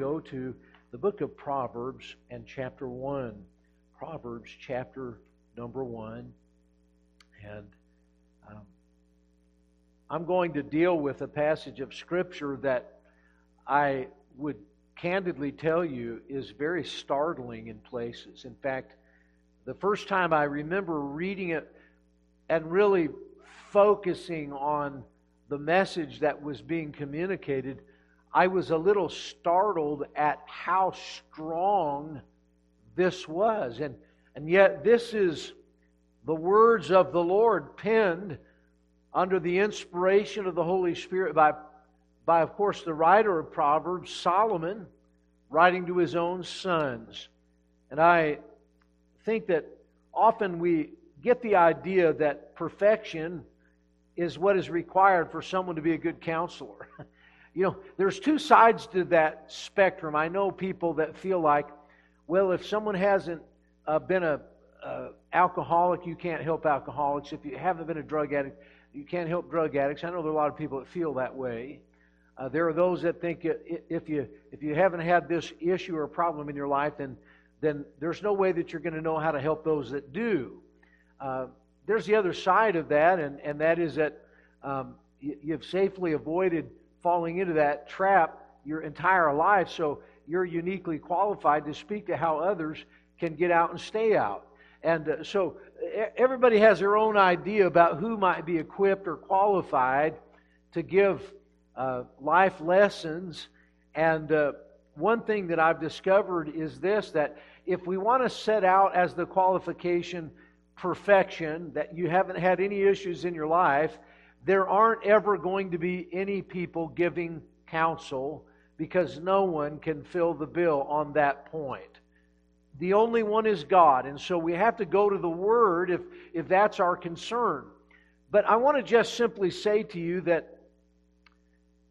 go to the book of Proverbs and chapter 1. Proverbs chapter number 1. And um, I'm going to deal with a passage of Scripture that I would candidly tell you is very startling in places. In fact, the first time I remember reading it and really focusing on the message that was being communicated, I was a little startled at how strong this was. And, and yet, this is the words of the Lord penned under the inspiration of the Holy Spirit by, by of course, the writer of Proverbs, Solomon, writing to his own sons. And I think that often we get the idea that perfection is what is required for someone to be a good counselor. you know, there's two sides to that spectrum. I know people that feel like, well, if someone hasn't uh, been a alcoholic, you can't help alcoholics. If you haven't been a drug addict, you can't help drug addicts. I know there are a lot of people that feel that way. Uh, there are those that think if you if you haven't had this issue or problem in your life, then then there's no way that you're going to know how to help those that do. Uh, there's the other side of that, and, and that is that um, you, you've safely avoided falling into that trap your entire life, so you're uniquely qualified to speak to how others can get out and stay out. And uh, so everybody has their own idea about who might be equipped or qualified to give uh, life lessons. And uh, one thing that I've discovered is this that if we want to set out as the qualification perfection, that you haven't had any issues in your life, there aren't ever going to be any people giving counsel because no one can fill the bill on that point. The only one is God, and so we have to go to the Word if, if that's our concern. But I want to just simply say to you that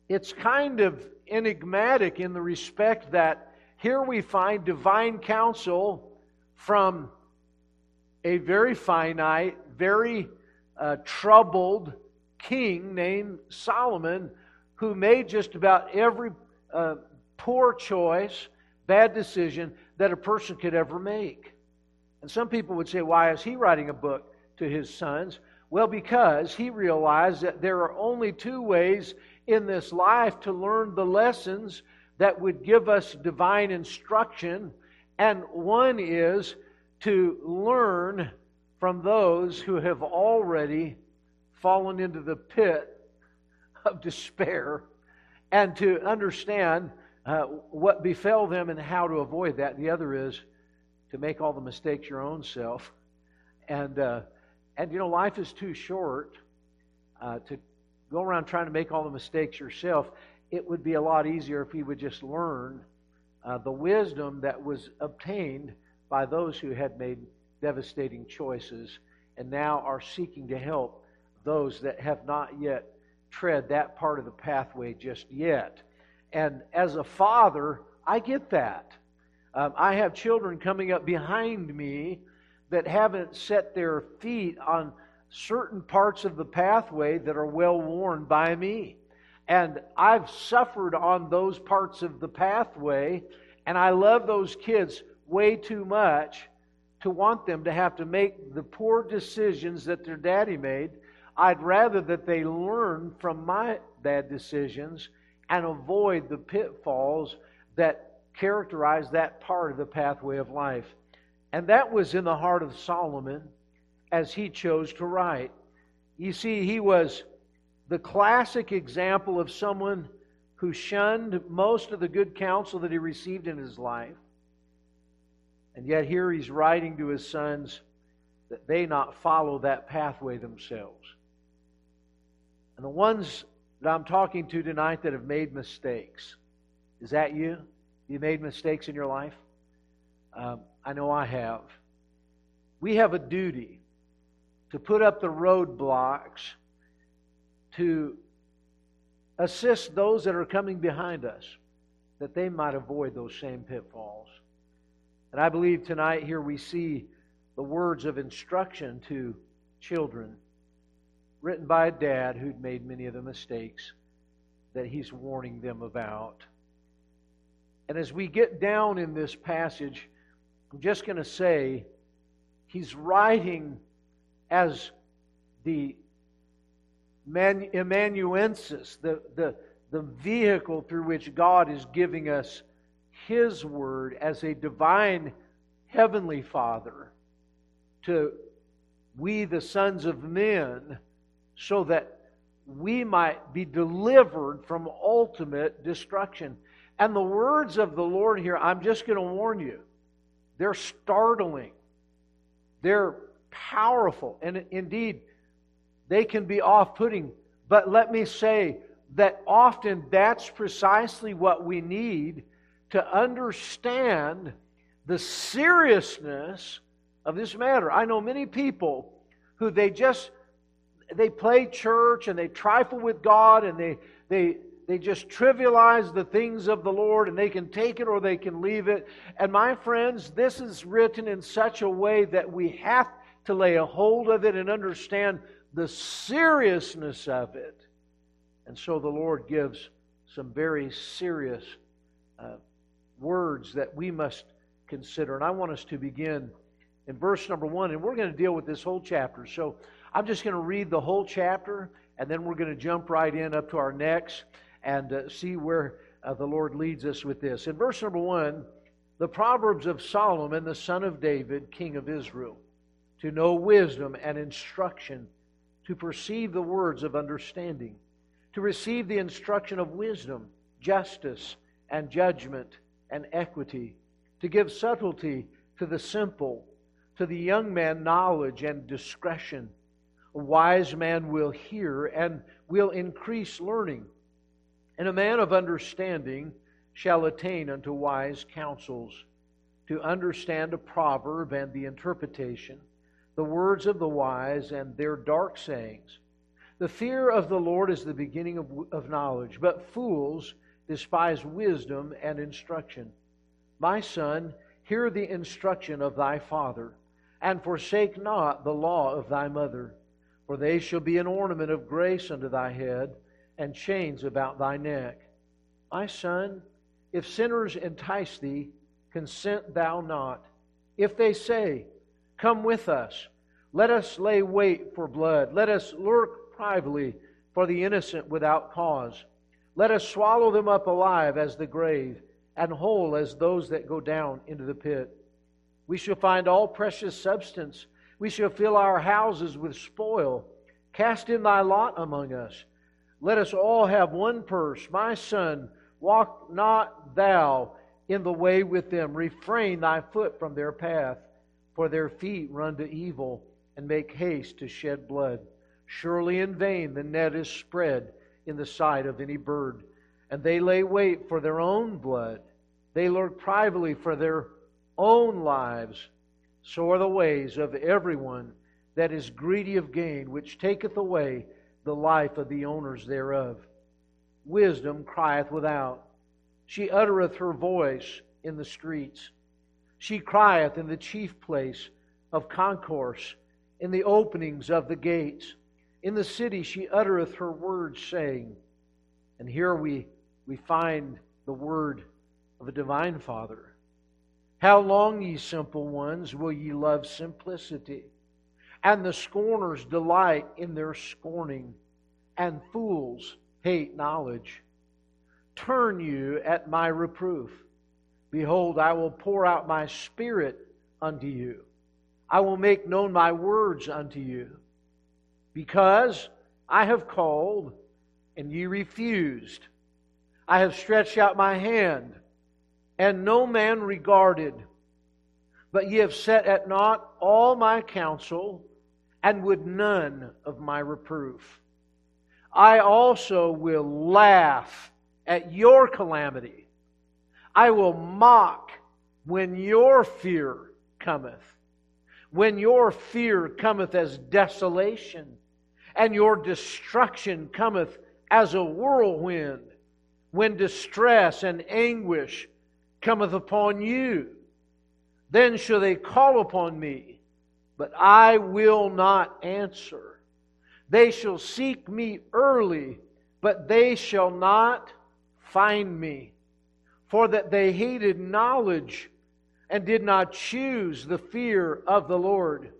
it's kind of enigmatic in the respect that here we find divine counsel from a very finite, very uh, troubled king named Solomon who made just about every uh, poor choice, bad decision that a person could ever make. And some people would say, why is he writing a book to his sons? Well, because he realized that there are only two ways in this life to learn the lessons that would give us divine instruction, and one is to learn from those who have already fallen into the pit of despair and to understand uh, what befell them and how to avoid that. The other is to make all the mistakes your own self. And, uh, and you know, life is too short uh, to go around trying to make all the mistakes yourself. It would be a lot easier if we would just learn uh, the wisdom that was obtained by those who had made devastating choices and now are seeking to help those that have not yet tread that part of the pathway just yet. And as a father, I get that. Um, I have children coming up behind me that haven't set their feet on certain parts of the pathway that are well worn by me. And I've suffered on those parts of the pathway, and I love those kids way too much to want them to have to make the poor decisions that their daddy made. I'd rather that they learn from my bad decisions and avoid the pitfalls that characterize that part of the pathway of life. And that was in the heart of Solomon as he chose to write. You see, he was the classic example of someone who shunned most of the good counsel that he received in his life and yet here he's writing to his sons that they not follow that pathway themselves. And the ones that I'm talking to tonight that have made mistakes, is that you? You made mistakes in your life? Um, I know I have. We have a duty to put up the roadblocks to assist those that are coming behind us that they might avoid those same pitfalls. And I believe tonight here we see the words of instruction to children written by a dad who'd made many of the mistakes that he's warning them about. And as we get down in this passage, I'm just going to say he's writing as the amanuensis, the, the, the vehicle through which God is giving us his word as a divine heavenly Father to we, the sons of men, so that we might be delivered from ultimate destruction. And the words of the Lord here, I'm just going to warn you, they're startling. They're powerful. And indeed, they can be off putting. But let me say that often that's precisely what we need to understand the seriousness of this matter. I know many people who they just they play church and they trifle with God and they they they just trivialize the things of the Lord and they can take it or they can leave it. And my friends, this is written in such a way that we have to lay a hold of it and understand the seriousness of it. And so the Lord gives some very serious uh, words that we must consider. And I want us to begin in verse number one, and we're going to deal with this whole chapter. So I'm just going to read the whole chapter, and then we're going to jump right in up to our next and uh, see where uh, the Lord leads us with this. In verse number one, the Proverbs of Solomon, the son of David, king of Israel, to know wisdom and instruction, to perceive the words of understanding, to receive the instruction of wisdom, justice, and judgment, and equity, to give subtlety to the simple, to the young man knowledge and discretion. A wise man will hear and will increase learning and a man of understanding shall attain unto wise counsels, to understand a proverb and the interpretation, the words of the wise and their dark sayings. The fear of the Lord is the beginning of, of knowledge, but fools despise wisdom and instruction. My son, hear the instruction of thy father, and forsake not the law of thy mother, for they shall be an ornament of grace unto thy head and chains about thy neck. My son, if sinners entice thee, consent thou not. If they say, Come with us, let us lay wait for blood, let us lurk privily for the innocent without cause. Let us swallow them up alive as the grave, and whole as those that go down into the pit. We shall find all precious substance. We shall fill our houses with spoil. Cast in thy lot among us. Let us all have one purse. My son, walk not thou in the way with them. Refrain thy foot from their path, for their feet run to evil and make haste to shed blood. Surely in vain the net is spread in the sight of any bird, and they lay wait for their own blood. They lurk privately for their own lives. So are the ways of everyone that is greedy of gain, which taketh away the life of the owners thereof. Wisdom crieth without. She uttereth her voice in the streets. She crieth in the chief place of concourse, in the openings of the gates. In the city she uttereth her words, saying, and here we, we find the word of a divine Father. How long, ye simple ones, will ye love simplicity? and the scorners delight in their scorning, and fools hate knowledge. Turn you at my reproof. Behold, I will pour out my spirit unto you. I will make known my words unto you. Because I have called, and ye refused. I have stretched out my hand, and no man regarded. But ye have set at naught all my counsel and would none of my reproof. I also will laugh at your calamity. I will mock when your fear cometh. When your fear cometh as desolation, and your destruction cometh as a whirlwind, when distress and anguish cometh upon you, then shall they call upon me but I will not answer. They shall seek me early, but they shall not find me. for that they hated knowledge and did not choose the fear of the Lord.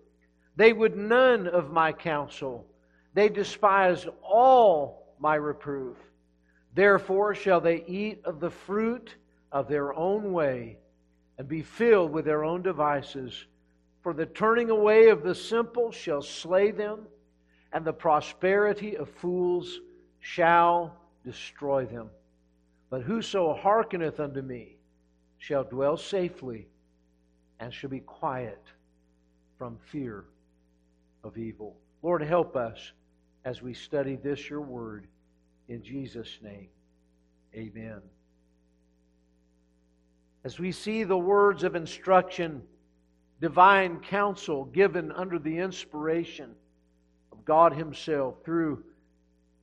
They would none of my counsel. They despised all my reproof. Therefore shall they eat of the fruit of their own way and be filled with their own devices. For the turning away of the simple shall slay them, and the prosperity of fools shall destroy them. But whoso hearkeneth unto me shall dwell safely and shall be quiet from fear of evil. Lord, help us as we study this, your word. In Jesus' name, amen. As we see the words of instruction, divine counsel given under the inspiration of God Himself through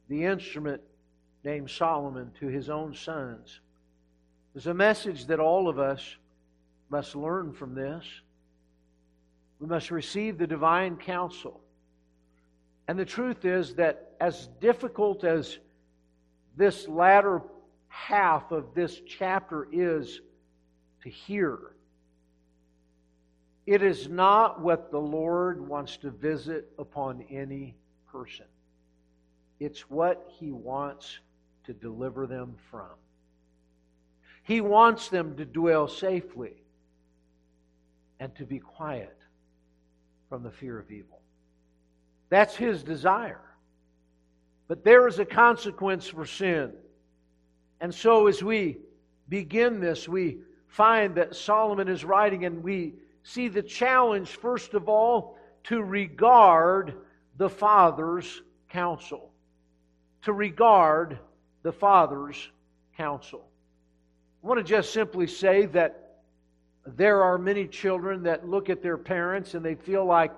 the instrument named Solomon to his own sons. There's a message that all of us must learn from this. We must receive the divine counsel. And the truth is that as difficult as this latter half of this chapter is to hear, it is not what the Lord wants to visit upon any person. It's what He wants to deliver them from. He wants them to dwell safely and to be quiet from the fear of evil. That's His desire. But there is a consequence for sin. And so as we begin this, we find that Solomon is writing and we see the challenge, first of all, to regard the Father's counsel. To regard the Father's counsel. I want to just simply say that there are many children that look at their parents and they feel like,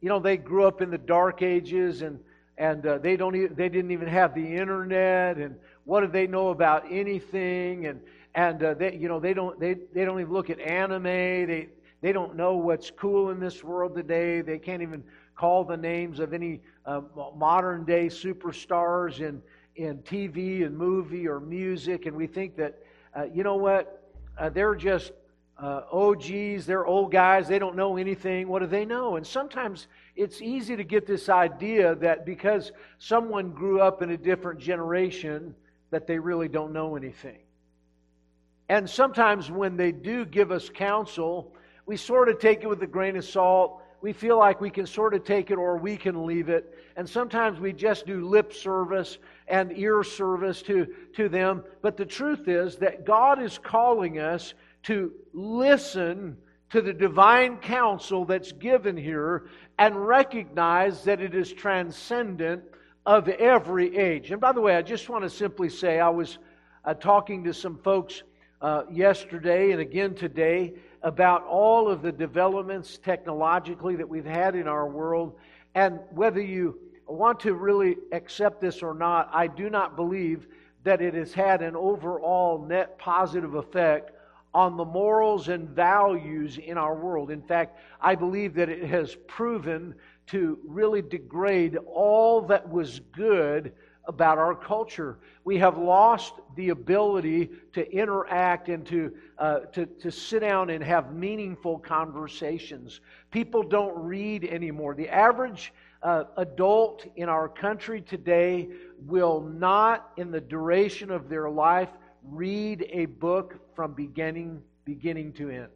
you know, they grew up in the dark ages and and uh, they don't even, they didn't even have the internet and what do they know about anything and and uh, they you know they don't they, they don't even look at anime they they don't know what's cool in this world today they can't even call the names of any uh, modern day superstars in in TV and movie or music, and we think that, uh, you know what, uh, they're just uh, OGs, they're old guys, they don't know anything. What do they know? And sometimes it's easy to get this idea that because someone grew up in a different generation, that they really don't know anything. And sometimes when they do give us counsel, we sort of take it with a grain of salt we feel like we can sort of take it or we can leave it. And sometimes we just do lip service and ear service to, to them. But the truth is that God is calling us to listen to the divine counsel that's given here and recognize that it is transcendent of every age. And by the way, I just want to simply say I was uh, talking to some folks uh, yesterday and again today about all of the developments technologically that we've had in our world. And whether you want to really accept this or not, I do not believe that it has had an overall net positive effect on the morals and values in our world. In fact, I believe that it has proven to really degrade all that was good about our culture. We have lost the ability to interact and to, uh, to, to sit down and have meaningful conversations. People don't read anymore. The average uh, adult in our country today will not, in the duration of their life, read a book from beginning, beginning to end.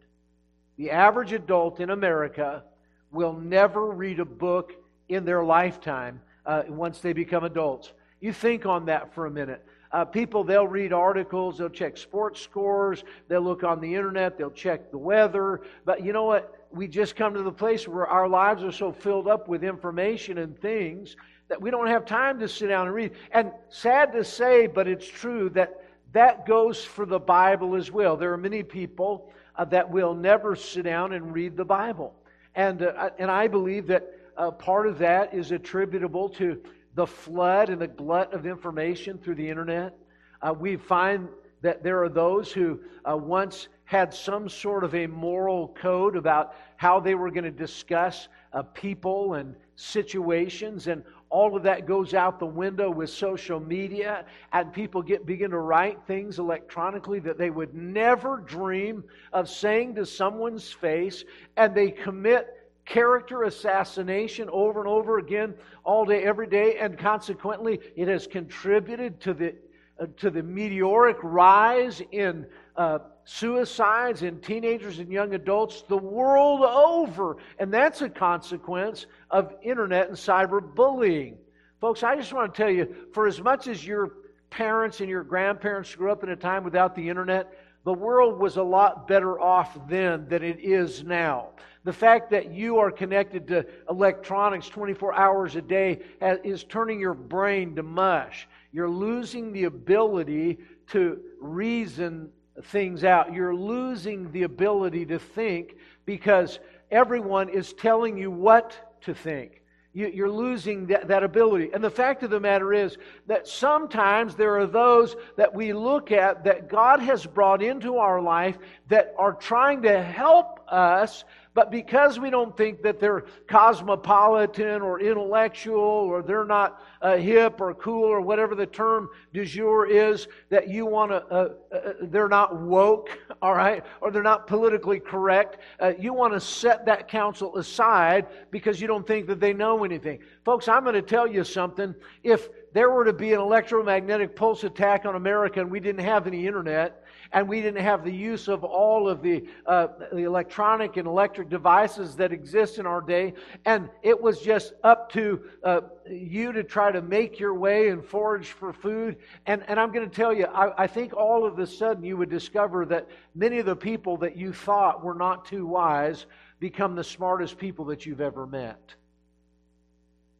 The average adult in America will never read a book in their lifetime uh, once they become adults. You think on that for a minute. Uh, people, they'll read articles, they'll check sports scores, they'll look on the internet, they'll check the weather. But you know what? We just come to the place where our lives are so filled up with information and things that we don't have time to sit down and read. And sad to say, but it's true that that goes for the Bible as well. There are many people uh, that will never sit down and read the Bible. And, uh, and I believe that uh, part of that is attributable to the flood and the glut of information through the internet. Uh, we find that there are those who uh, once had some sort of a moral code about how they were going to discuss uh, people and situations, and all of that goes out the window with social media, and people get begin to write things electronically that they would never dream of saying to someone's face, and they commit character assassination over and over again all day every day and consequently it has contributed to the uh, to the meteoric rise in uh, suicides in teenagers and young adults the world over. And that's a consequence of internet and cyberbullying. Folks, I just want to tell you for as much as your parents and your grandparents grew up in a time without the internet, the world was a lot better off then than it is now. The fact that you are connected to electronics 24 hours a day is turning your brain to mush. You're losing the ability to reason things out. You're losing the ability to think because everyone is telling you what to think. You, are losing that, that ability. And the fact of the matter is that sometimes there are those that we look at that God has brought into our life that are trying to help us but because we don't think that they're cosmopolitan or intellectual or they're not uh, hip or cool or whatever the term du jour is, that you want to, uh, uh, they're not woke, all right, or they're not politically correct, uh, you want to set that counsel aside because you don't think that they know anything. Folks, I'm going to tell you something. If there were to be an electromagnetic pulse attack on America and we didn't have any internet, and we didn't have the use of all of the, uh, the electronic and electric devices that exist in our day. And it was just up to uh, you to try to make your way and forage for food. And, and I'm going to tell you, I, I think all of a sudden you would discover that many of the people that you thought were not too wise become the smartest people that you've ever met.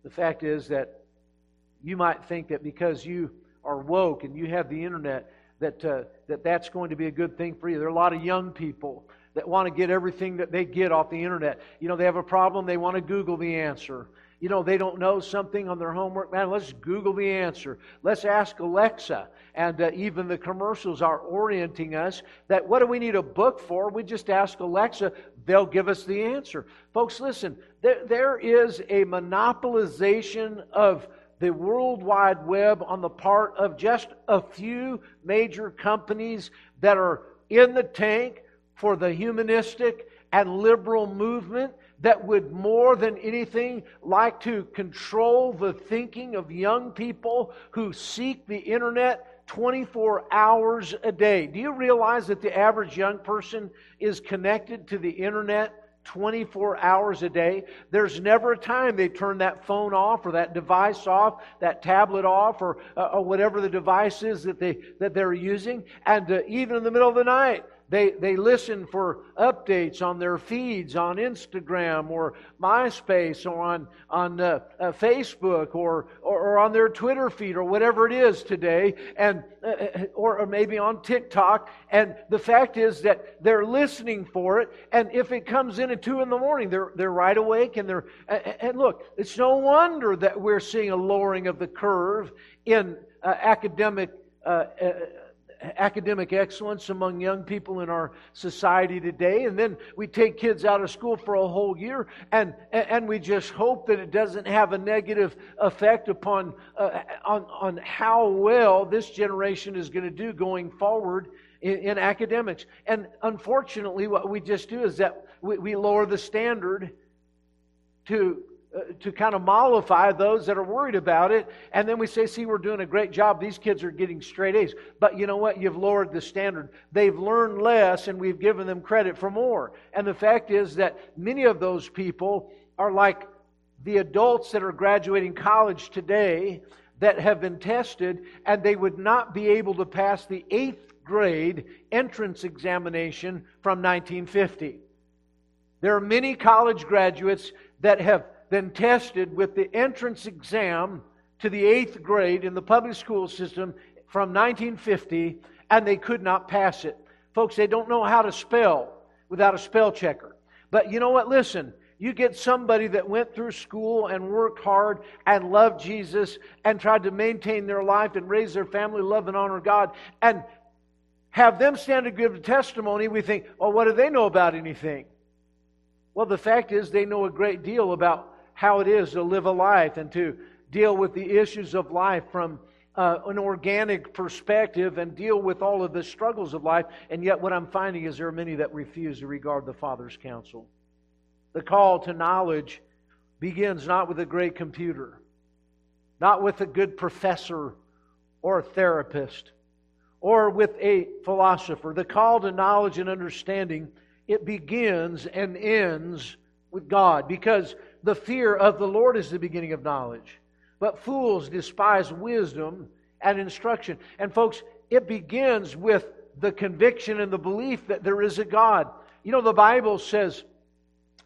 The fact is that you might think that because you are woke and you have the internet, that, uh, that that's going to be a good thing for you. There are a lot of young people that want to get everything that they get off the internet. You know, they have a problem, they want to Google the answer. You know, they don't know something on their homework. Man, let's Google the answer. Let's ask Alexa. And uh, even the commercials are orienting us that what do we need a book for? We just ask Alexa, they'll give us the answer. Folks, listen, there, there is a monopolization of the World Wide Web on the part of just a few major companies that are in the tank for the humanistic and liberal movement that would more than anything like to control the thinking of young people who seek the internet 24 hours a day. Do you realize that the average young person is connected to the internet 24 hours a day. There's never a time they turn that phone off or that device off, that tablet off, or, uh, or whatever the device is that, they, that they're using. And uh, even in the middle of the night, they, they listen for updates on their feeds on Instagram or MySpace or on, on uh, uh, Facebook or, or, or, on their Twitter feed or whatever it is today, and, uh, uh, or, or maybe on TikTok. And the fact is that they're listening for it, and if it comes in at 2 in the morning, they're, they're right awake. And, they're, and look, it's no wonder that we're seeing a lowering of the curve in uh, academic. Uh, academic excellence among young people in our society today. And then we take kids out of school for a whole year and, and we just hope that it doesn't have a negative effect upon uh, on, on how well this generation is going to do going forward in, in, academics. And unfortunately, what we just do is that we, we lower the standard to uh, to kind of mollify those that are worried about it. And then we say, see, we're doing a great job. These kids are getting straight A's. But you know what? You've lowered the standard. They've learned less, and we've given them credit for more. And the fact is that many of those people are like the adults that are graduating college today that have been tested, and they would not be able to pass the eighth grade entrance examination from 1950. There are many college graduates that have been tested with the entrance exam to the eighth grade in the public school system from 1950, and they could not pass it. Folks, they don't know how to spell without a spell checker. But you know what? Listen, you get somebody that went through school and worked hard and loved Jesus and tried to maintain their life and raise their family, love and honor God, and have them stand to give a testimony, we think, oh, what do they know about anything? Well, the fact is, they know a great deal about how it is to live a life and to deal with the issues of life from uh, an organic perspective and deal with all of the struggles of life. And yet, what I'm finding is there are many that refuse to regard the Father's counsel. The call to knowledge begins not with a great computer, not with a good professor or a therapist, or with a philosopher. The call to knowledge and understanding, it begins and ends with God because the fear of the Lord is the beginning of knowledge. But fools despise wisdom and instruction. And folks, it begins with the conviction and the belief that there is a God. You know, the Bible says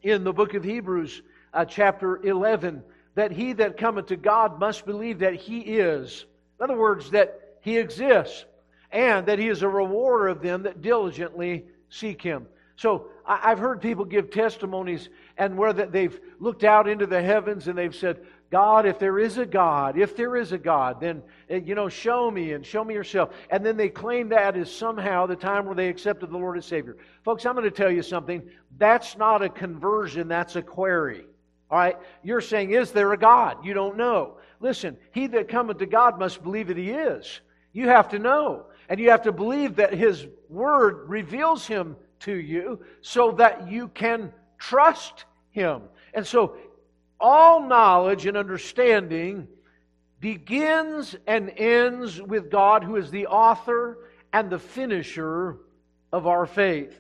in the book of Hebrews, uh, chapter 11, that he that cometh to God must believe that he is. In other words, that he exists and that he is a rewarder of them that diligently seek him. So I've heard people give testimonies and where they've looked out into the heavens and they've said, God, if there is a God, if there is a God, then, eh, you know, show me and show me yourself. And then they claim that is somehow the time where they accepted the Lord as Savior. Folks, I'm going to tell you something. That's not a conversion, that's a query. All right? You're saying, is there a God? You don't know. Listen, he that cometh to God must believe that he is. You have to know. And you have to believe that his word reveals him to you so that you can trust him. And so all knowledge and understanding begins and ends with God, who is the author and the finisher of our faith.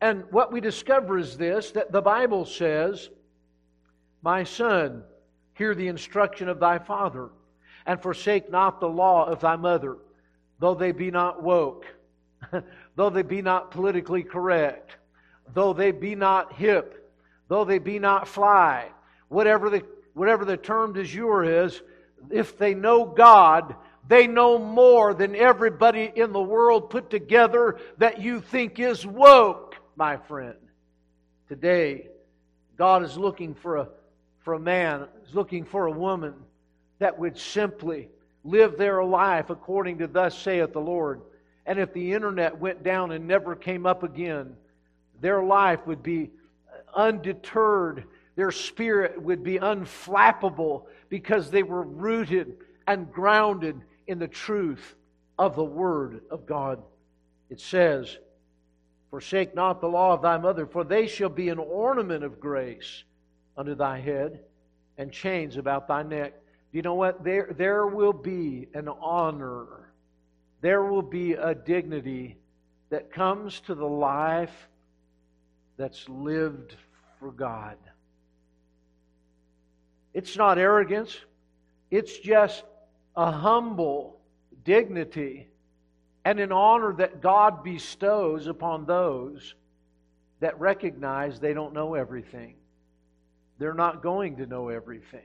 And what we discover is this that the Bible says, My son, hear the instruction of thy father, and forsake not the law of thy mother, though they be not woke, though they be not politically correct, though they be not hip, though they be not fly whatever the, whatever the term du jour is, if they know God, they know more than everybody in the world put together that you think is woke, my friend. Today, God is looking for a, for a man, is looking for a woman that would simply live their life according to thus saith the Lord. And if the internet went down and never came up again, their life would be undeterred their spirit would be unflappable because they were rooted and grounded in the truth of the Word of God. It says, Forsake not the law of thy mother, for they shall be an ornament of grace under thy head and chains about thy neck. Do you know what? There, there will be an honor, there will be a dignity that comes to the life that's lived for God. It's not arrogance, it's just a humble dignity and an honor that God bestows upon those that recognize they don't know everything. They're not going to know everything.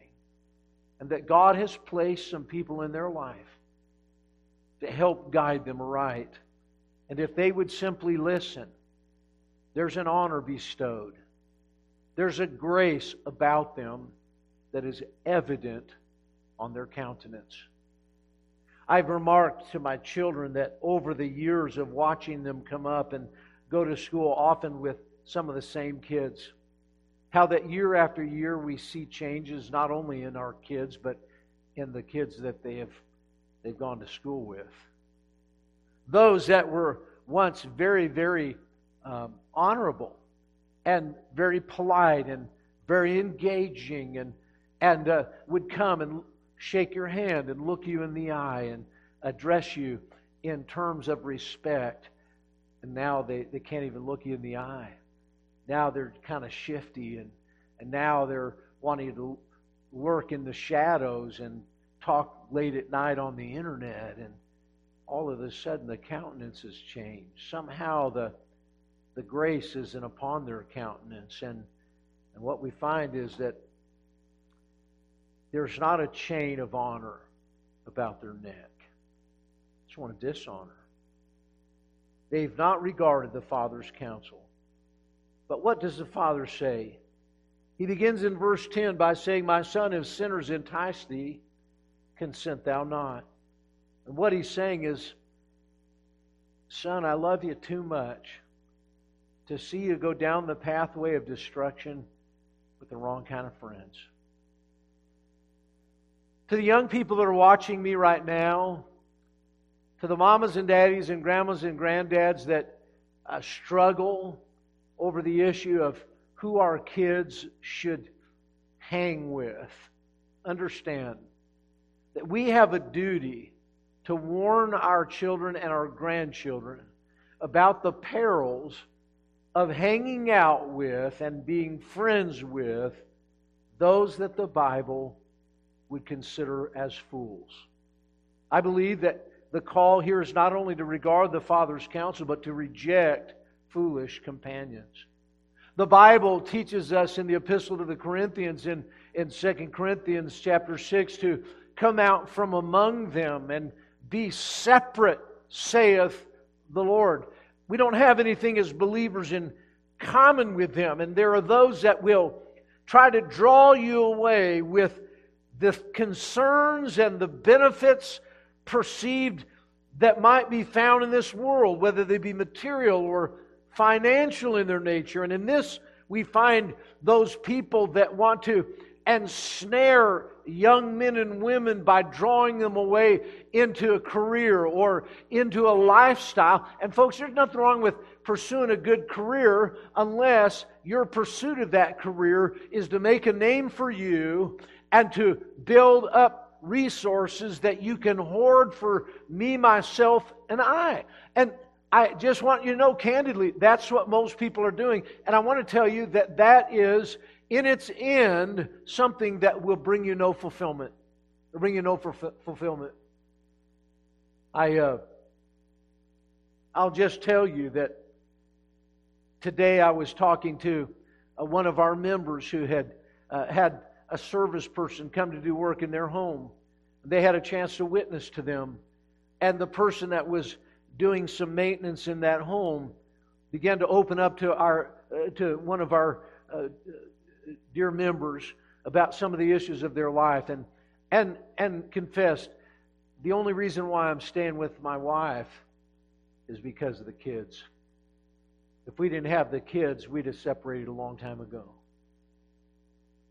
And that God has placed some people in their life to help guide them right. And if they would simply listen, there's an honor bestowed. There's a grace about them that is evident on their countenance. I've remarked to my children that over the years of watching them come up and go to school, often with some of the same kids, how that year after year we see changes not only in our kids, but in the kids that they have they've gone to school with. Those that were once very, very um, honorable and very polite and very engaging and and uh, would come and shake your hand and look you in the eye and address you in terms of respect. And now they, they can't even look you in the eye. Now they're kind of shifty and, and now they're wanting to lurk in the shadows and talk late at night on the internet and all of a sudden the countenance has changed. Somehow the the grace isn't upon their countenance and and what we find is that there's not a chain of honor about their neck. It's one of dishonor. They've not regarded the Father's counsel. But what does the Father say? He begins in verse 10 by saying, My son, if sinners entice thee, consent thou not. And what he's saying is, Son, I love you too much to see you go down the pathway of destruction with the wrong kind of friends. To the young people that are watching me right now, to the mamas and daddies and grandmas and granddads that uh, struggle over the issue of who our kids should hang with, understand that we have a duty to warn our children and our grandchildren about the perils of hanging out with and being friends with those that the Bible would consider as fools. I believe that the call here is not only to regard the Father's counsel, but to reject foolish companions. The Bible teaches us in the epistle to the Corinthians in, in 2 Corinthians chapter 6 to come out from among them and be separate, saith the Lord. We don't have anything as believers in common with them, and there are those that will try to draw you away with the concerns and the benefits perceived that might be found in this world, whether they be material or financial in their nature. And in this, we find those people that want to ensnare young men and women by drawing them away into a career or into a lifestyle. And, folks, there's nothing wrong with pursuing a good career unless your pursuit of that career is to make a name for you and to build up resources that you can hoard for me, myself, and I. And I just want you to know candidly, that's what most people are doing. And I want to tell you that that is in its end something that will bring you no fulfillment. Bring you no fulfillment. I, uh, I'll just tell you that today I was talking to uh, one of our members who had uh, had a service person come to do work in their home. They had a chance to witness to them, and the person that was doing some maintenance in that home began to open up to our uh, to one of our uh, dear members about some of the issues of their life and, and, and confessed, the only reason why I'm staying with my wife is because of the kids. If we didn't have the kids, we'd have separated a long time ago.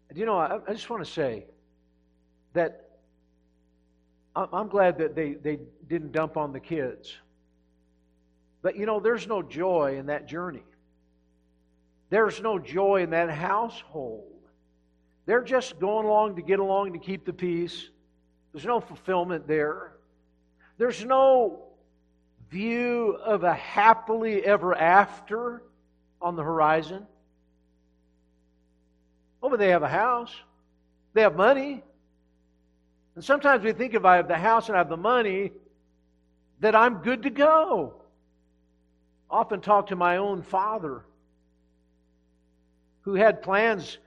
And you know, I, I just want to say that I'm glad that they, they didn't dump on the kids. But you know, there's no joy in that journey. There's no joy in that household. They're just going along to get along to keep the peace. There's no fulfillment there. There's no view of a happily ever after on the horizon. Oh, but they have a house. They have money. And sometimes we think if I have the house and I have the money, that I'm good to go. I often talk to my own father who had plans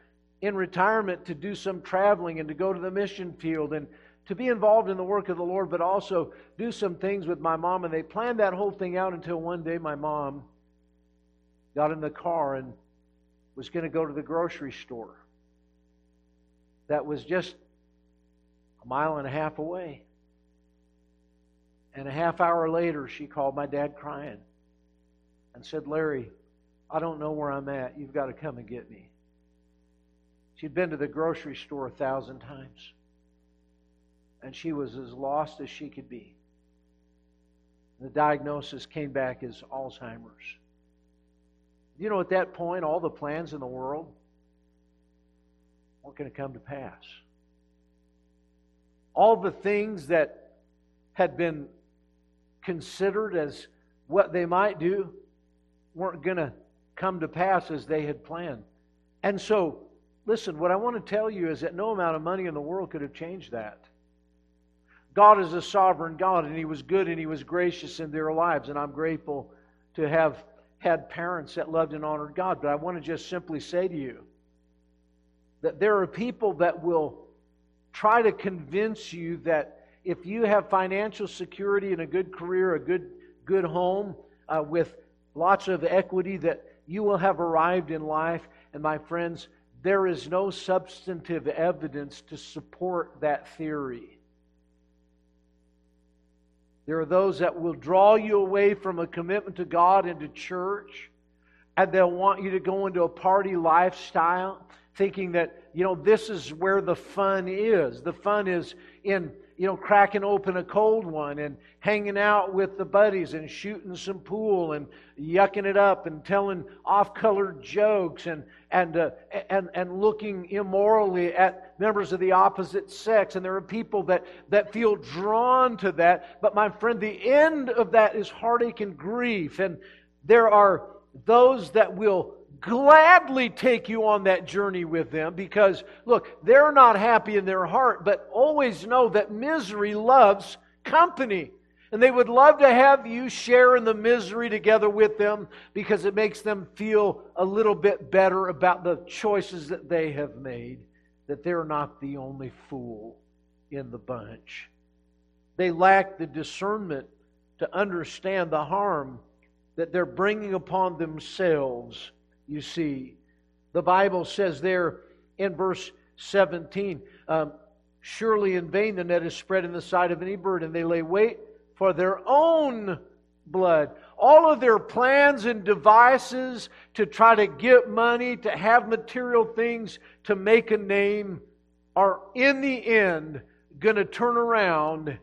in retirement to do some traveling and to go to the mission field and to be involved in the work of the Lord, but also do some things with my mom. And they planned that whole thing out until one day my mom got in the car and was going to go to the grocery store. That was just a mile and a half away. And a half hour later, she called my dad crying and said, Larry, I don't know where I'm at. You've got to come and get me. She'd been to the grocery store a thousand times. And she was as lost as she could be. The diagnosis came back as Alzheimer's. You know, at that point, all the plans in the world weren't going to come to pass. All the things that had been considered as what they might do weren't going to come to pass as they had planned. And so, listen, what I want to tell you is that no amount of money in the world could have changed that. God is a sovereign God, and He was good and He was gracious in their lives, and I'm grateful to have had parents that loved and honored God. But I want to just simply say to you that there are people that will try to convince you that if you have financial security and a good career, a good good home uh, with lots of equity, that you will have arrived in life. And my friends, there is no substantive evidence to support that theory. There are those that will draw you away from a commitment to God and to church, and they'll want you to go into a party lifestyle, thinking that, you know, this is where the fun is. The fun is in you know, cracking open a cold one and hanging out with the buddies and shooting some pool and yucking it up and telling off color jokes and and uh, and and looking immorally at members of the opposite sex. And there are people that that feel drawn to that. But my friend, the end of that is heartache and grief. And there are those that will gladly take you on that journey with them because, look, they're not happy in their heart, but always know that misery loves company. And they would love to have you share in the misery together with them because it makes them feel a little bit better about the choices that they have made, that they're not the only fool in the bunch. They lack the discernment to understand the harm that they're bringing upon themselves you see. The Bible says there in verse 17, um, Surely in vain the net is spread in the sight of any bird, and they lay wait for their own blood. All of their plans and devices to try to get money, to have material things, to make a name, are in the end going to turn around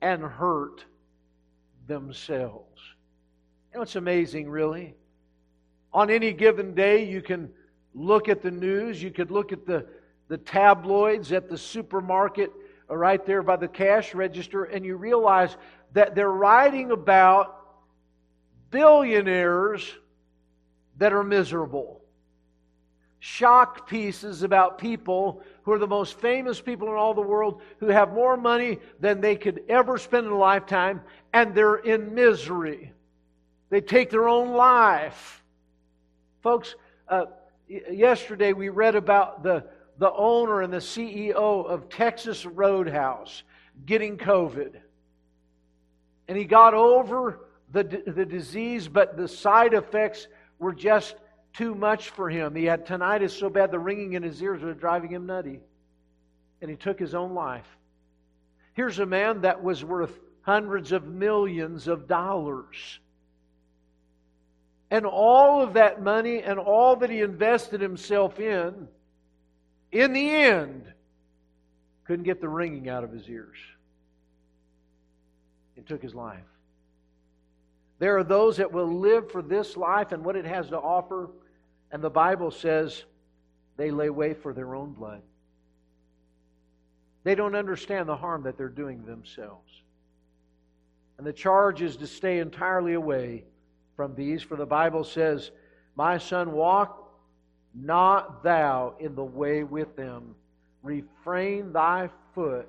and hurt themselves. You know, it's amazing, really. On any given day, you can look at the news, you could look at the, the tabloids at the supermarket uh, right there by the cash register, and you realize that they're writing about billionaires that are miserable. Shock pieces about people who are the most famous people in all the world who have more money than they could ever spend in a lifetime, and they're in misery. They take their own life. Folks, uh, yesterday we read about the, the owner and the CEO of Texas Roadhouse getting COVID. And he got over the, the disease, but the side effects were just too much for him. He had tinnitus so bad the ringing in his ears was driving him nutty. And he took his own life. Here's a man that was worth hundreds of millions of dollars. And all of that money and all that he invested himself in, in the end, couldn't get the ringing out of his ears. It took his life. There are those that will live for this life and what it has to offer, and the Bible says they lay wait for their own blood. They don't understand the harm that they're doing themselves. And the charge is to stay entirely away from these, for the Bible says, My son, walk not thou in the way with them. Refrain thy foot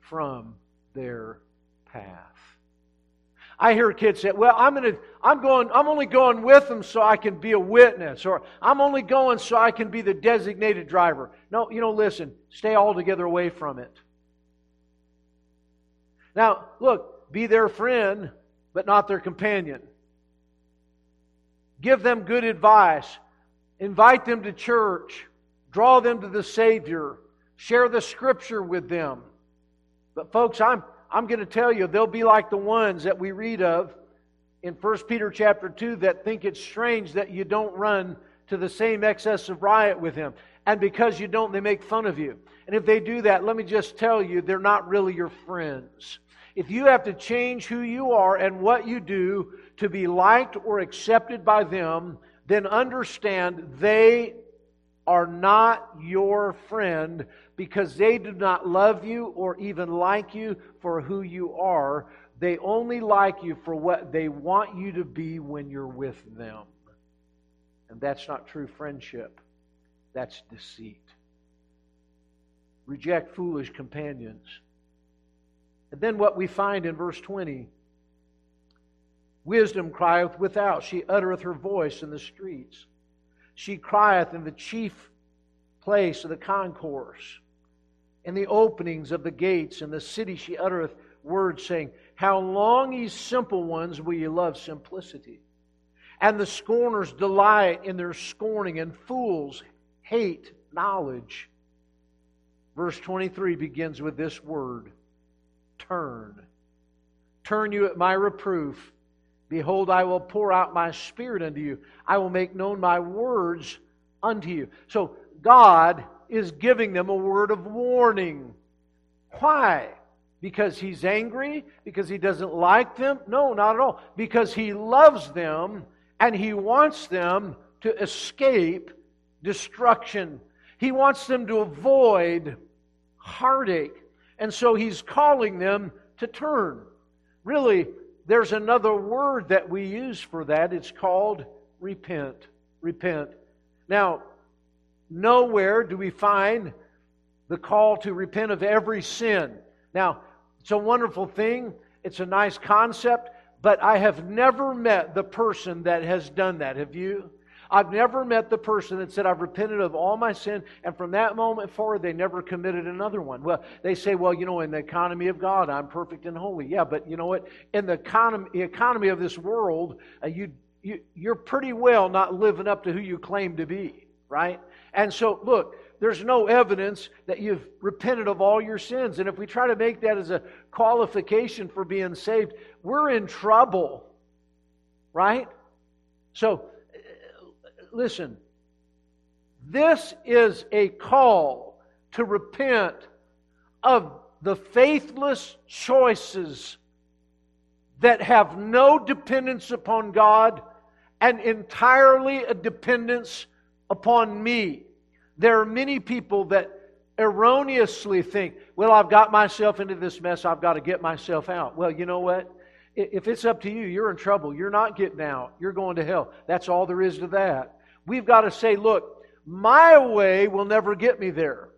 from their path. I hear kids say, "Well, I'm going to I'm going I'm only going with them so I can be a witness or I'm only going so I can be the designated driver." No, you know, listen, stay altogether away from it. Now, look, be their friend, but not their companion. Give them good advice. Invite them to church. Draw them to the Savior. Share the Scripture with them. But, folks, I'm, I'm going to tell you, they'll be like the ones that we read of in 1 Peter chapter 2 that think it's strange that you don't run to the same excess of riot with him. And because you don't, they make fun of you. And if they do that, let me just tell you, they're not really your friends. If you have to change who you are and what you do to be liked or accepted by them, then understand they are not your friend because they do not love you or even like you for who you are. They only like you for what they want you to be when you're with them. And that's not true friendship, that's deceit. Reject foolish companions. And then what we find in verse 20 Wisdom crieth without, she uttereth her voice in the streets. She crieth in the chief place of the concourse, in the openings of the gates, in the city she uttereth words, saying, How long, ye simple ones, will ye love simplicity? And the scorners delight in their scorning, and fools hate knowledge. Verse 23 begins with this word turn turn you at my reproof. Behold, I will pour out my spirit unto you. I will make known my words unto you. So God is giving them a word of warning. Why? Because he's angry? Because he doesn't like them? No, not at all. Because he loves them and he wants them to escape destruction. He wants them to avoid heartache. And so he's calling them to turn. Really, there's another word that we use for that. It's called repent. Repent. Now, nowhere do we find the call to repent of every sin. Now, it's a wonderful thing, it's a nice concept, but I have never met the person that has done that. Have you? I've never met the person that said, I've repented of all my sin, and from that moment forward, they never committed another one. Well, they say, well, you know, in the economy of God, I'm perfect and holy. Yeah, but you know what? In the economy, the economy of this world, uh, you, you, you're pretty well not living up to who you claim to be, right? And so, look, there's no evidence that you've repented of all your sins. And if we try to make that as a qualification for being saved, we're in trouble, right? So, listen, this is a call to repent of the faithless choices that have no dependence upon God and entirely a dependence upon me. There are many people that erroneously think, well, I've got myself into this mess, I've got to get myself out. Well, you know what? If it's up to you, you're in trouble. You're not getting out. You're going to hell. That's all there is to that. We've got to say, look, my way will never get me there.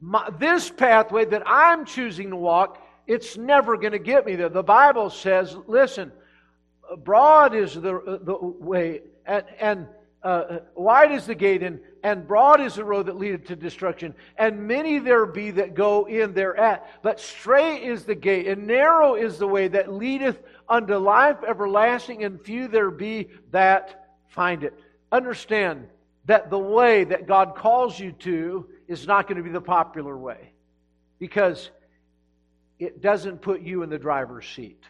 My, this pathway that I'm choosing to walk, it's never going to get me there. The Bible says, listen, broad is the, the way, and, and uh, wide is the gate, and, and broad is the road that leadeth to destruction, and many there be that go in thereat. But straight is the gate, and narrow is the way that leadeth unto life everlasting, and few there be that find it understand that the way that God calls you to is not going to be the popular way because it doesn't put you in the driver's seat.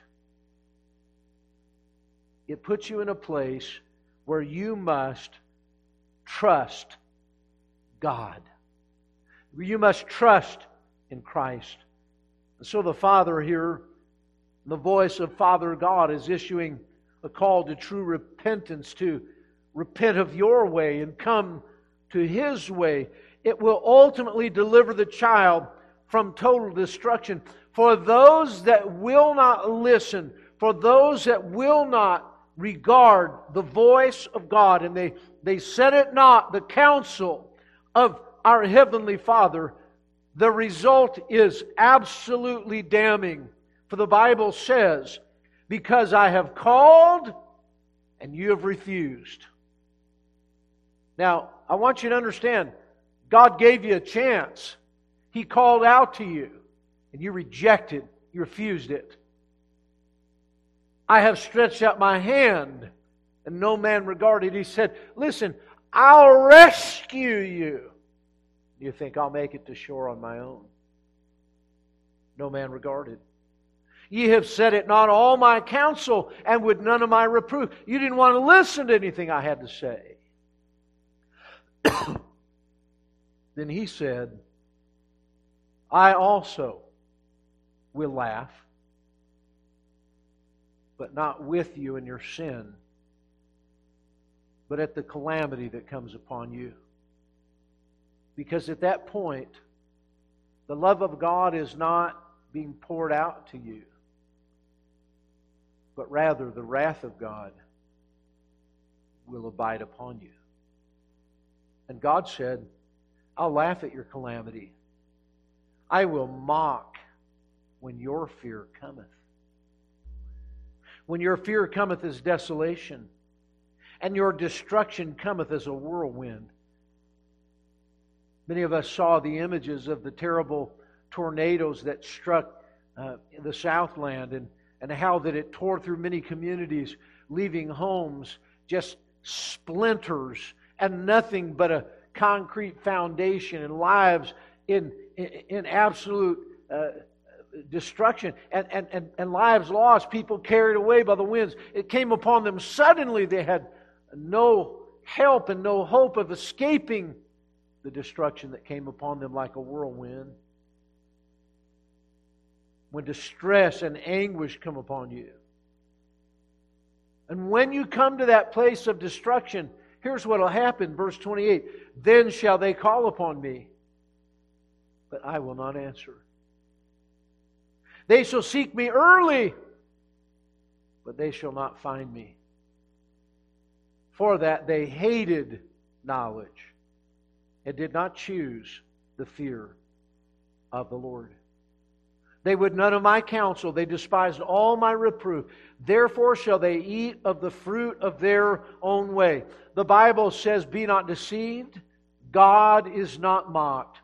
It puts you in a place where you must trust God. You must trust in Christ. And so the Father here, the voice of Father God, is issuing a call to true repentance, to repent of your way and come to his way, it will ultimately deliver the child from total destruction. For those that will not listen, for those that will not regard the voice of God, and they, they set it not the counsel of our Heavenly Father, the result is absolutely damning. For the Bible says, Because I have called and you have refused. Now, I want you to understand God gave you a chance. He called out to you, and you rejected, you refused it. I have stretched out my hand, and no man regarded. He said, Listen, I'll rescue you. You think I'll make it to shore on my own? No man regarded. Ye have said it not all my counsel, and with none of my reproof. You didn't want to listen to anything I had to say. then he said, I also will laugh, but not with you in your sin, but at the calamity that comes upon you. Because at that point, the love of God is not being poured out to you, but rather the wrath of God will abide upon you. And God said, I'll laugh at your calamity. I will mock when your fear cometh. When your fear cometh as desolation, and your destruction cometh as a whirlwind. Many of us saw the images of the terrible tornadoes that struck uh, the Southland and, and how that it tore through many communities, leaving homes just splinters and nothing but a concrete foundation and lives in, in, in absolute uh, destruction and, and, and, and lives lost, people carried away by the winds. It came upon them suddenly. They had no help and no hope of escaping the destruction that came upon them like a whirlwind. When distress and anguish come upon you. And when you come to that place of destruction, here's what will happen. Verse 28 Then shall they call upon me, but I will not answer. They shall seek me early, but they shall not find me. For that they hated knowledge and did not choose the fear of the Lord. They would none of my counsel. They despised all my reproof. Therefore shall they eat of the fruit of their own way. The Bible says, Be not deceived. God is not mocked.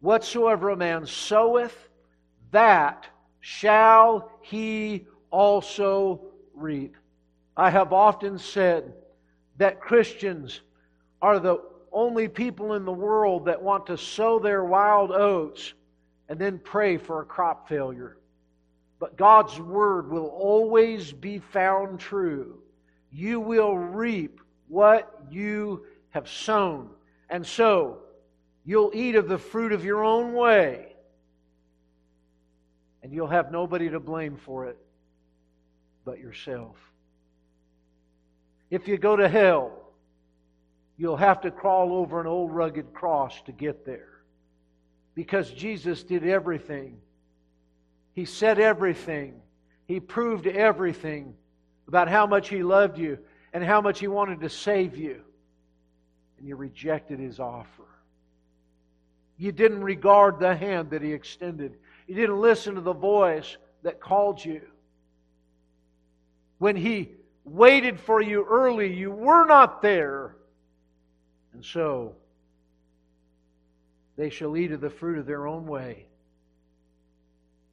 Whatsoever a man soweth, that shall he also reap. I have often said that Christians are the only people in the world that want to sow their wild oats and then pray for a crop failure. But God's word will always be found true. You will reap what you have sown. And so, you'll eat of the fruit of your own way and you'll have nobody to blame for it but yourself. If you go to hell, you'll have to crawl over an old rugged cross to get there. Because Jesus did everything. He said everything. He proved everything about how much He loved you and how much He wanted to save you. And you rejected His offer. You didn't regard the hand that He extended. You didn't listen to the voice that called you. When He waited for you early, you were not there. And so, they shall eat of the fruit of their own way,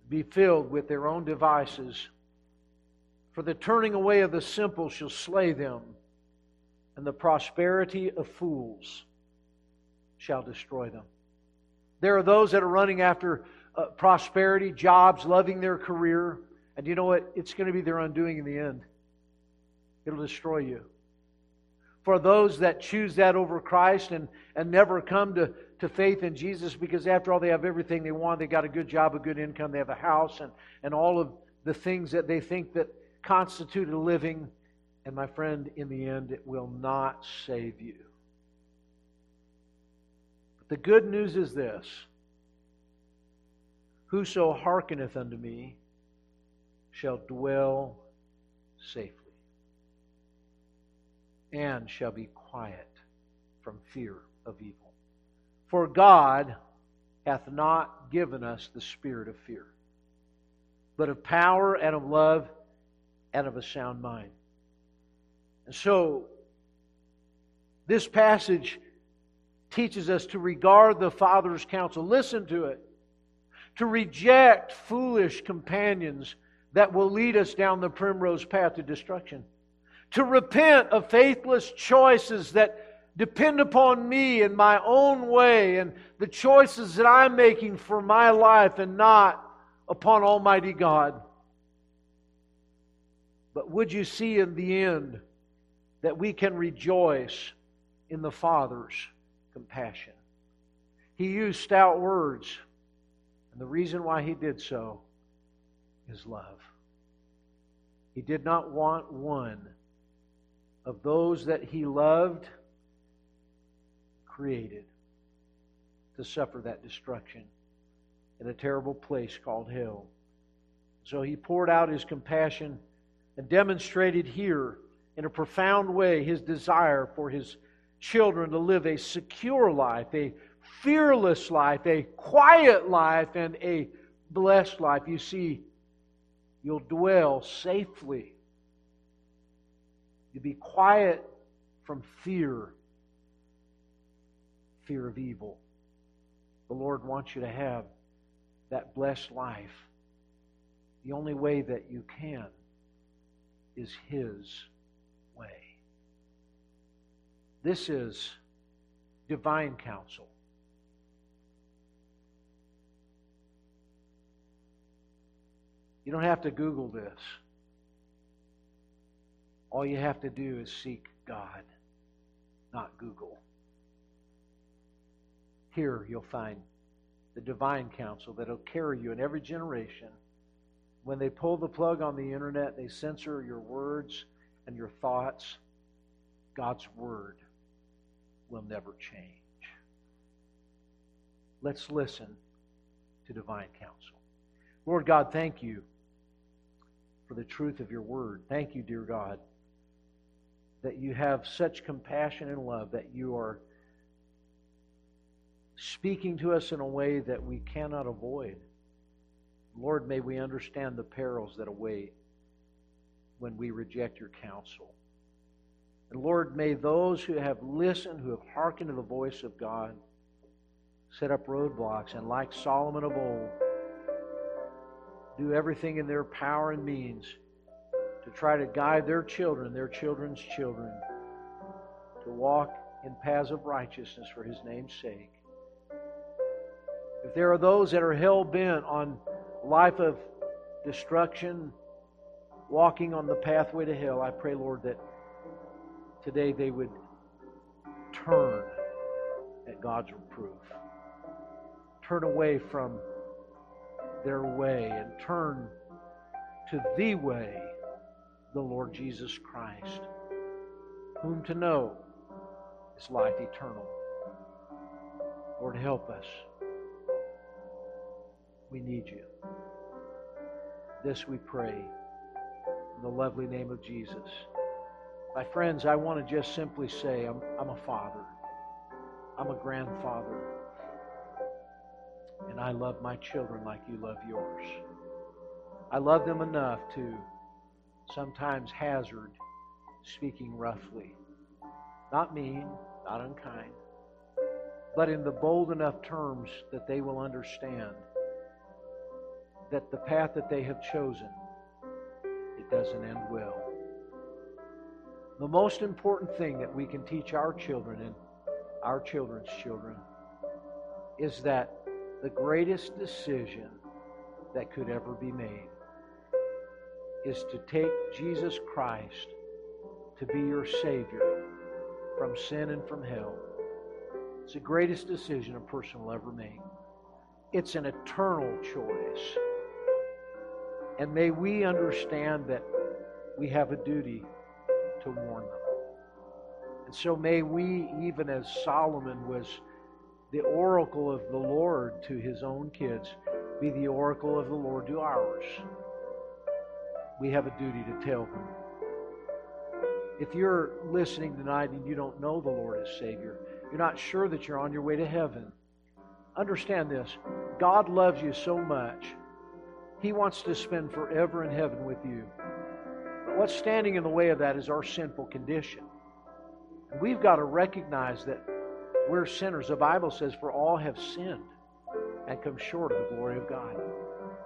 be filled with their own devices. For the turning away of the simple shall slay them, and the prosperity of fools shall destroy them. There are those that are running after uh, prosperity, jobs, loving their career. And you know what? It's going to be their undoing in the end. It'll destroy you. For those that choose that over Christ and, and never come to, to faith in Jesus, because after all, they have everything they want. They got a good job, a good income, they have a house, and, and all of the things that they think that constitute a living. And my friend, in the end, it will not save you. But the good news is this Whoso hearkeneth unto me shall dwell safely and shall be quiet from fear of evil. For God hath not given us the spirit of fear, but of power and of love and of a sound mind. And so, this passage teaches us to regard the Father's counsel. Listen to it to reject foolish companions that will lead us down the primrose path to destruction, to repent of faithless choices that depend upon me and my own way and the choices that I'm making for my life and not upon Almighty God. But would you see in the end that we can rejoice in the Father's compassion? He used stout words and the reason why he did so is love. He did not want one of those that he loved, created, to suffer that destruction in a terrible place called hell. So he poured out his compassion and demonstrated here in a profound way his desire for his children to live a secure life, a fearless life, a quiet life, and a blessed life. You see, you'll dwell safely. You'll be quiet from fear, fear of evil. The Lord wants you to have that blessed life. The only way that you can is His way. This is divine counsel. You don't have to Google this. All you have to do is seek God, not Google. Here you'll find the divine counsel that'll carry you in every generation. When they pull the plug on the internet, they censor your words and your thoughts. God's word will never change. Let's listen to divine counsel. Lord God, thank you for the truth of your word. Thank you, dear God, that you have such compassion and love that you are speaking to us in a way that we cannot avoid. Lord, may we understand the perils that await when we reject your counsel. And Lord, may those who have listened, who have hearkened to the voice of God, set up roadblocks and, like Solomon of old, do everything in their power and means to try to guide their children, their children's children, to walk in paths of righteousness for His name's sake. If there are those that are hell bent on life of destruction, walking on the pathway to hell, I pray, Lord, that today they would turn at God's reproof. Turn away from their way and turn to the way, the Lord Jesus Christ, whom to know is life eternal. Lord, help us. We need you. This we pray in the lovely name of Jesus. My friends, I want to just simply say I'm, I'm a father. I'm a grandfather. And I love my children like you love yours. I love them enough to sometimes hazard speaking roughly. Not mean, not unkind, but in the bold enough terms that they will understand that the path that they have chosen, it doesn't end well. The most important thing that we can teach our children and our children's children is that the greatest decision that could ever be made is to take Jesus Christ to be your Savior from sin and from hell. It's the greatest decision a person will ever make. It's an eternal choice. And may we understand that we have a duty to warn them. And so may we, even as Solomon was the oracle of the Lord to his own kids, be the oracle of the Lord to ours. We have a duty to tell them. If you're listening tonight and you don't know the Lord as Savior, you're not sure that you're on your way to heaven, understand this God loves you so much, He wants to spend forever in heaven with you. But what's standing in the way of that is our sinful condition. And we've got to recognize that we're sinners. The Bible says, For all have sinned and come short of the glory of God.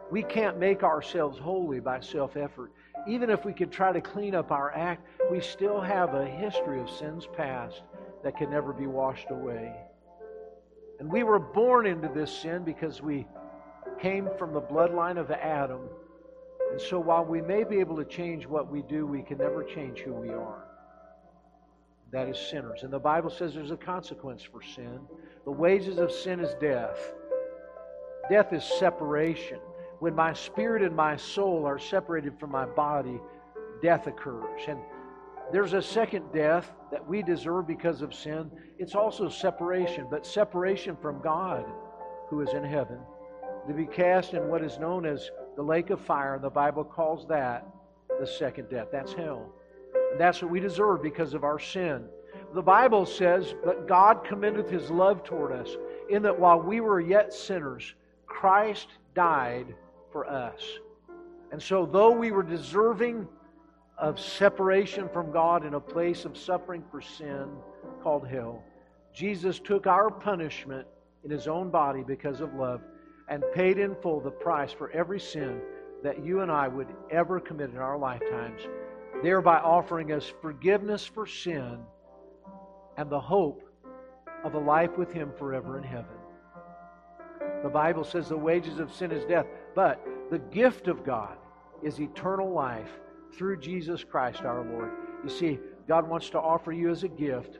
We can't make ourselves holy by self effort. Even if we could try to clean up our act, we still have a history of sins past that can never be washed away. And we were born into this sin because we came from the bloodline of Adam. And so while we may be able to change what we do, we can never change who we are that is sinners. And the Bible says there's a consequence for sin. The wages of sin is death. Death is separation. When my spirit and my soul are separated from my body, death occurs. And there's a second death that we deserve because of sin. It's also separation, but separation from God who is in heaven. To be cast in what is known as the lake of fire, the Bible calls that the second death. That's hell. And that's what we deserve because of our sin. The Bible says, But God commendeth his love toward us, in that while we were yet sinners, Christ died for us. And so, though we were deserving of separation from God in a place of suffering for sin called hell, Jesus took our punishment in his own body because of love and paid in full the price for every sin that you and I would ever commit in our lifetimes thereby offering us forgiveness for sin and the hope of a life with Him forever in heaven. The Bible says the wages of sin is death, but the gift of God is eternal life through Jesus Christ our Lord. You see, God wants to offer you as a gift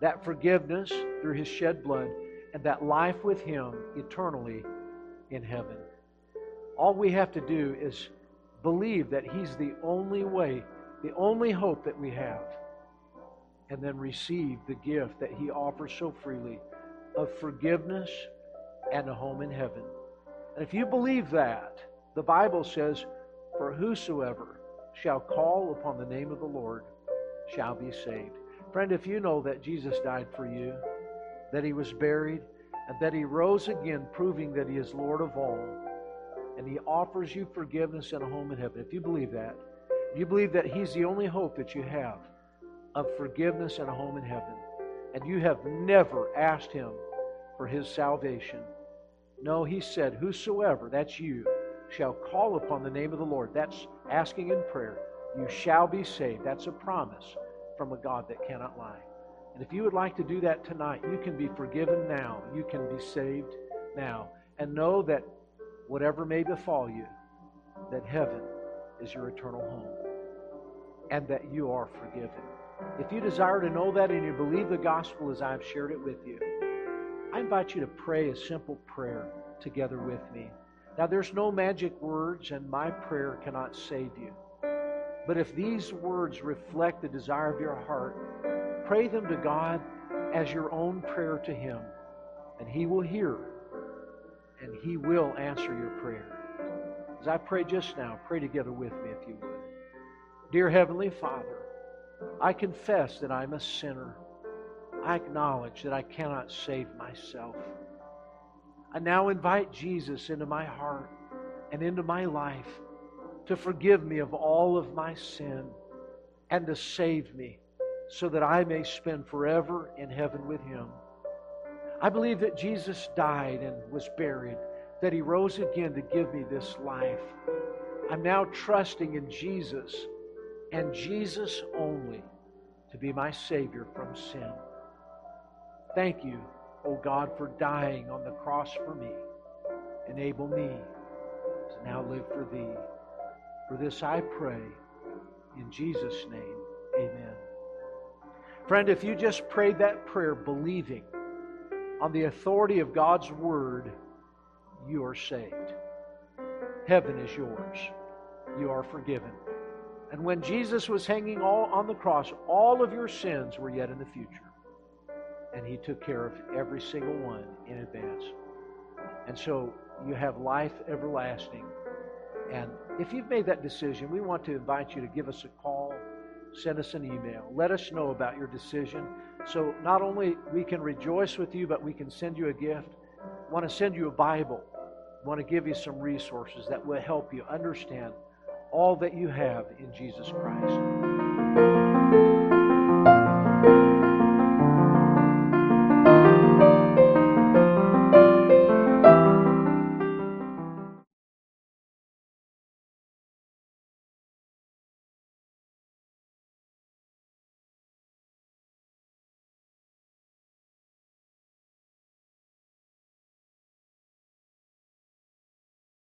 that forgiveness through His shed blood and that life with Him eternally in heaven. All we have to do is believe that He's the only way, the only hope that we have, and then receive the gift that He offers so freely of forgiveness and a home in heaven. And if you believe that, the Bible says, For whosoever shall call upon the name of the Lord shall be saved. Friend, if you know that Jesus died for you, that he was buried, and that he rose again, proving that he is Lord of all, and he offers you forgiveness and a home in heaven, if you believe that, you believe that he's the only hope that you have of forgiveness and a home in heaven, and you have never asked him for his salvation. No, he said, Whosoever, that's you, shall call upon the name of the Lord. That's asking in prayer. You shall be saved. That's a promise from a God that cannot lie. And if you would like to do that tonight, you can be forgiven now. You can be saved now. And know that whatever may befall you, that heaven is your eternal home and that you are forgiven. If you desire to know that and you believe the gospel as I've shared it with you, I invite you to pray a simple prayer together with me. Now, there's no magic words, and my prayer cannot save you. But if these words reflect the desire of your heart, pray them to God as your own prayer to Him, and He will hear and He will answer your prayer. As I pray just now, pray together with me if you would. Dear Heavenly Father, I confess that I'm a sinner. I acknowledge that I cannot save myself. I now invite Jesus into my heart and into my life to forgive me of all of my sin and to save me so that I may spend forever in heaven with Him. I believe that Jesus died and was buried, that He rose again to give me this life. I'm now trusting in Jesus and Jesus only to be my Savior from sin. Thank you, O oh God, for dying on the cross for me. Enable me to now live for Thee. For this I pray in Jesus' name. Amen. Friend, if you just prayed that prayer believing on the authority of God's Word, you are saved. Heaven is yours. You are forgiven. And when Jesus was hanging all on the cross, all of your sins were yet in the future. And he took care of every single one in advance. And so you have life everlasting and if you've made that decision, we want to invite you to give us a call, send us an email. Let us know about your decision. So not only we can rejoice with you, but we can send you a gift. Want to send you a Bible. Want to give you some resources that will help you understand all that you have in Jesus Christ.